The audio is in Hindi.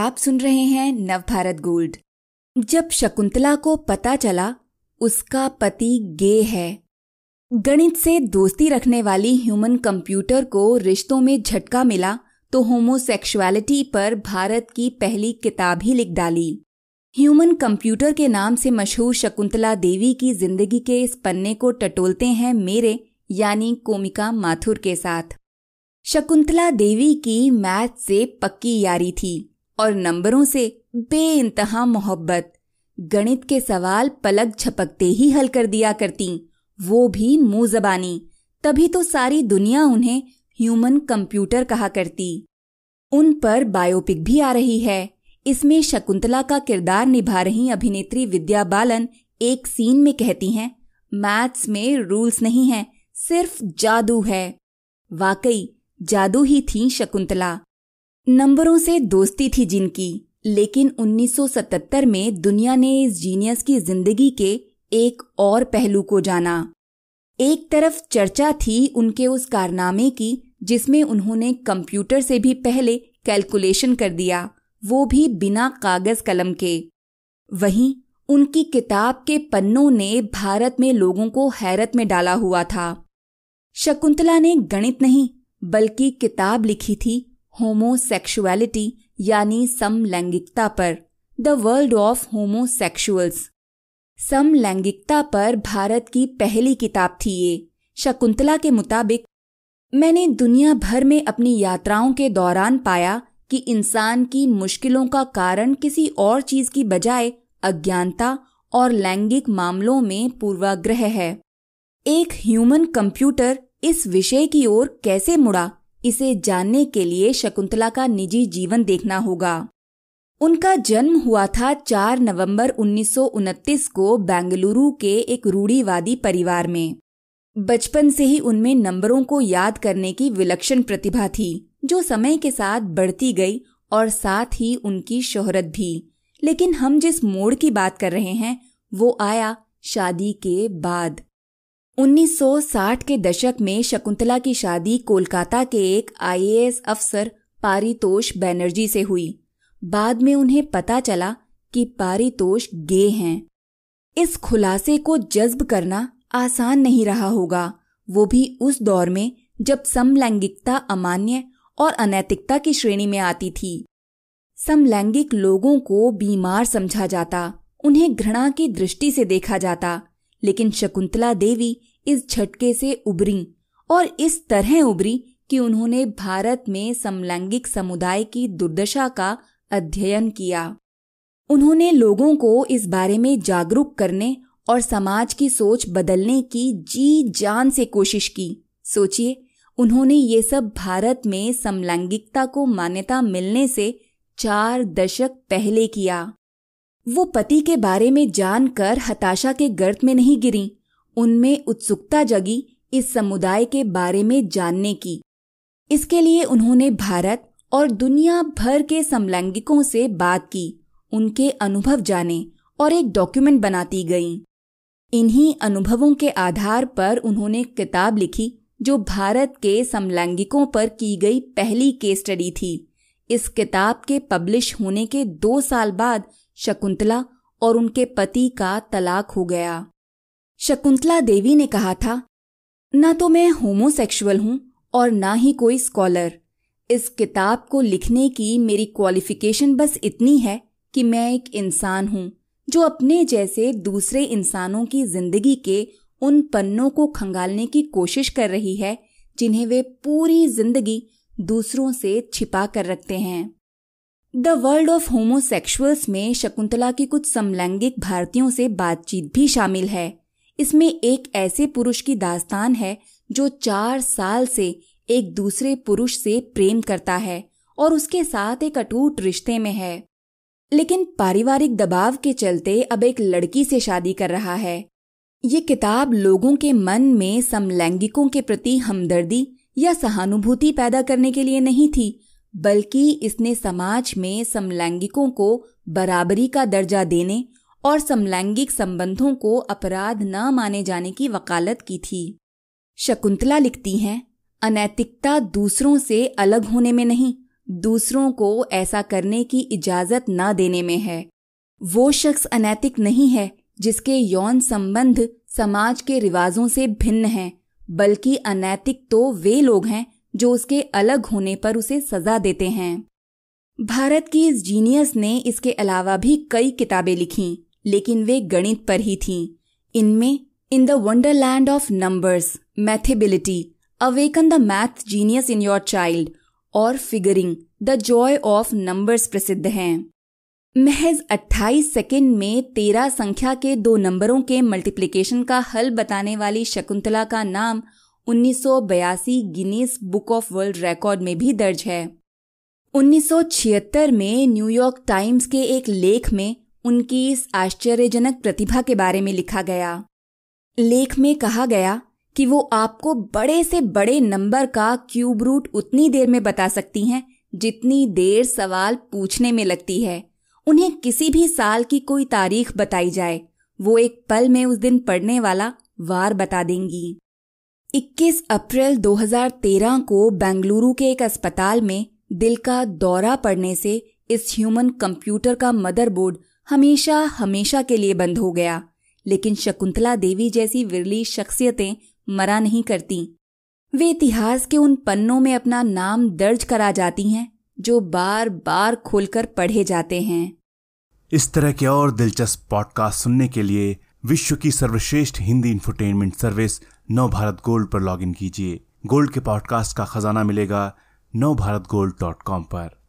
आप सुन रहे हैं नवभारत गोल्ड। जब शकुंतला को पता चला, उसका पति गे है। गणित से दोस्ती रखने वाली ह्यूमन कंप्यूटर को रिश्तों में झटका मिला तो होमोसेक्सुअलिटी पर भारत की पहली किताब ही लिख डाली। ह्यूमन कंप्यूटर के नाम से मशहूर शकुंतला देवी की ज़िंदगी के इस पन्ने को टटोलते हैं मेरे, यानी कोमिका माथुर के साथ। शकुंतला देवी की मैथ से पक्की यारी थी। और नंबरों से बेइंतहा मोहब्बत। गणित के सवाल पलक झपकते ही हल कर दिया करती। वो भी मुँह जबानी। तभी तो सारी दुनिया उन्हें ह्यूमन कंप्यूटर कहा करती। उन पर बायोपिक भी आ रही है। इसमें शकुंतला का किरदार निभा रही अभिनेत्री विद्या बालन एक सीन में कहती हैं, मैथ्स में रूल्स नहीं हैं, सिर्फ़ जादू है। वाकई, जादू ही थी शकुंतला। नंबरों से दोस्ती थी जिनकी, लेकिन 1977 में दुनिया ने इस जीनियस की ज़िंदगी के एक और पहलू को जाना। एक तरफ़ चर्चा थी उनके उस कारनामे की, जिसमें उन्होंने कंप्यूटर से भी पहले कैलकुलेशन कर दिया, वो भी बिना कागज़ कलम के। वहीं उनकी किताब के पन्नों ने भारत में लोगों को हैरत में डाला हुआ था। शकुंतला ने गणित नहीं, बल्कि किताब लिखी थी होमोसेक्सुअलिटी यानी समलैंगिकता पर द वर्ल्ड ऑफ़ होमोसेक्सुअल्स समलैंगिकता पर भारत की पहली किताब थी ये। शकुंतला के मुताबिक, मैंने दुनिया भर में अपनी यात्राओं के दौरान पाया कि इंसान की मुश्किलों का कारण किसी और चीज़ की बजाय अज्ञानता और लैंगिक मामलों में पूर्वाग्रह है। एक ह्यूमन कंप्यूटर इस विषय की ओर कैसे मुड़ा? इसे जानने के लिए शकुंतला का निजी जीवन देखना होगा। उनका जन्म हुआ था 4 नवंबर उन्नीस सौ उनतीस को बेंगलुरु के एक रूढ़ीवादी परिवार में। बचपन से ही उनमें नंबरों को याद करने की विलक्षण प्रतिभा थी, जो समय के साथ बढ़ती गई और साथ ही उनकी शोहरत भी। लेकिन हम जिस मोड़ की बात कर रहे हैं, वो आया शादी के बाद। 1960 के दशक में शकुंतला की शादी कोलकाता के एक आईएएस अफसर पारितोष बैनर्जी से हुई। बाद में उन्हें पता चला कि पारितोष गे हैं। इस खुलासे को जज्ब करना आसान नहीं रहा होगा। वो भी उस दौर में जब समलैंगिकता अमान्य और अनैतिकता की श्रेणी में आती थी। समलैंगिक लोगों को बीमार समझा जाता, उन्हें घृणा की दृष्टि से देखा जाता, लेकिन शकुंतला देवी इस झटके से उभरी और इस तरह उभरी कि उन्होंने भारत में समलैंगिक समुदाय की दुर्दशा का अध्ययन किया। उन्होंने लोगों को इस बारे में जागरूक करने और समाज की सोच बदलने की जी जान से कोशिश की। सोचिए, उन्होंने ये सब भारत में समलैंगिकता को मान्यता मिलने से चार दशक पहले किया। वो पति के बारे में जानकर हताशा के गर्त में नहीं गिरी। उनमें उत्सुकता जगी इस समुदाय के बारे में जानने की। इसके लिए उन्होंने भारत और दुनिया भर के समलैंगिकों से बात की, उनके अनुभव जाने और एक डॉक्यूमेंट बनाती गईं। इन्हीं अनुभवों के आधार पर उन्होंने किताब लिखी, जो भारत के समलैंगिकों पर की गई पहली केस स्टडी थी। इस किताब के पब्लिश होने के दो साल बाद शकुंतला और उनके पति का तलाक हो गया। शकुंतला देवी ने कहा था, न तो मैं होमोसेक्सुअल हूँ और ना ही कोई स्कॉलर इस किताब को लिखने की मेरी क्वालिफिकेशन बस इतनी है कि मैं एक इंसान हूँ, जो अपने जैसे दूसरे इंसानों की ज़िंदगी के उन पन्नों को खंगालने की कोशिश कर रही है, जिन्हें वे पूरी ज़िंदगी दूसरों से छिपा कर रखते हैं। द वर्ल्ड ऑफ़ होमोसेक्सुअल्स में शकुंतला की कुछ समलैंगिक भारतीयों से बातचीत भी शामिल है। इसमें एक ऐसे पुरुष की दास्तान है जो चार साल से एक दूसरे पुरुष से प्रेम करता है और उसके साथ एक अटूट रिश्ते में है। लेकिन पारिवारिक दबाव के चलते अब एक लड़की से शादी कर रहा है। ये किताब लोगों के मन में समलैंगिकों के प्रति हमदर्दी या सहानुभूति पैदा करने के लिए नहीं थी, बल्कि इसने समाज में समलैंगिकों को बराबरी का दर्जा देने और समलैंगिक संबंधों को अपराध न माने जाने की वकालत की थी। शकुंतला लिखती हैं, अनैतिकता दूसरों से अलग होने में नहीं, दूसरों को ऐसा करने की इजाज़त न देने में है। वो शख्स अनैतिक नहीं है, जिसके यौन संबंध समाज के रिवाजों से भिन्न हैं, बल्कि अनैतिक तो वे लोग हैं, जो उसके अलग होने पर उसे सजा देते हैं। भारत की इस जीनियस ने इसके अलावा भी कई किताबें लिखी। लेकिन वे गणित पर ही थीं। इनमें in the wonderland of numbers mathability awaken the math genius in your child और figuring the joy of numbers प्रसिद्ध हैं। महज 28 सेकंड में तेरह संख्या के दो नंबरों के मल्टीप्लिकेशन का हल बताने वाली शकुंतला का नाम 1982 Guinness book of world record में भी दर्ज है। 1976 में न्यूयॉर्क टाइम्स के एक लेख में उनकी इस आश्चर्यजनक प्रतिभा के बारे में लिखा गया। लेख में कहा गया कि वो आपको बड़े से बड़े नंबर का क्यूब रूट उतनी देर में बता सकती हैं जितनी देर सवाल पूछने में लगती है। उन्हें किसी भी साल की कोई तारीख बताई जाए। वो एक पल में उस दिन पढ़ने वाला वार बता देंगी। 21 अप्रैल 2013 को बेंगलुरु के एक अस्पताल में दिल का दौरा पड़ने से इस ह्यूमन कंप्यूटर का मदरबोर्ड हमेशा हमेशा के लिए बंद हो गया। लेकिन शकुंतला देवी जैसी विरली शख्सियतें मरा नहीं करती। वे इतिहास के उन पन्नों में अपना नाम दर्ज करा जाती हैं, जो बार बार खोलकर पढ़े जाते हैं। इस तरह के और दिलचस्प पॉडकास्ट सुनने के लिए विश्व की सर्वश्रेष्ठ Hindi infotainment service Nav Bharat gold पर लॉगिन कीजिए। गोल्ड के पॉडकास्ट का खजाना मिलेगा नव भारत गोल्ड डॉट कॉम पर।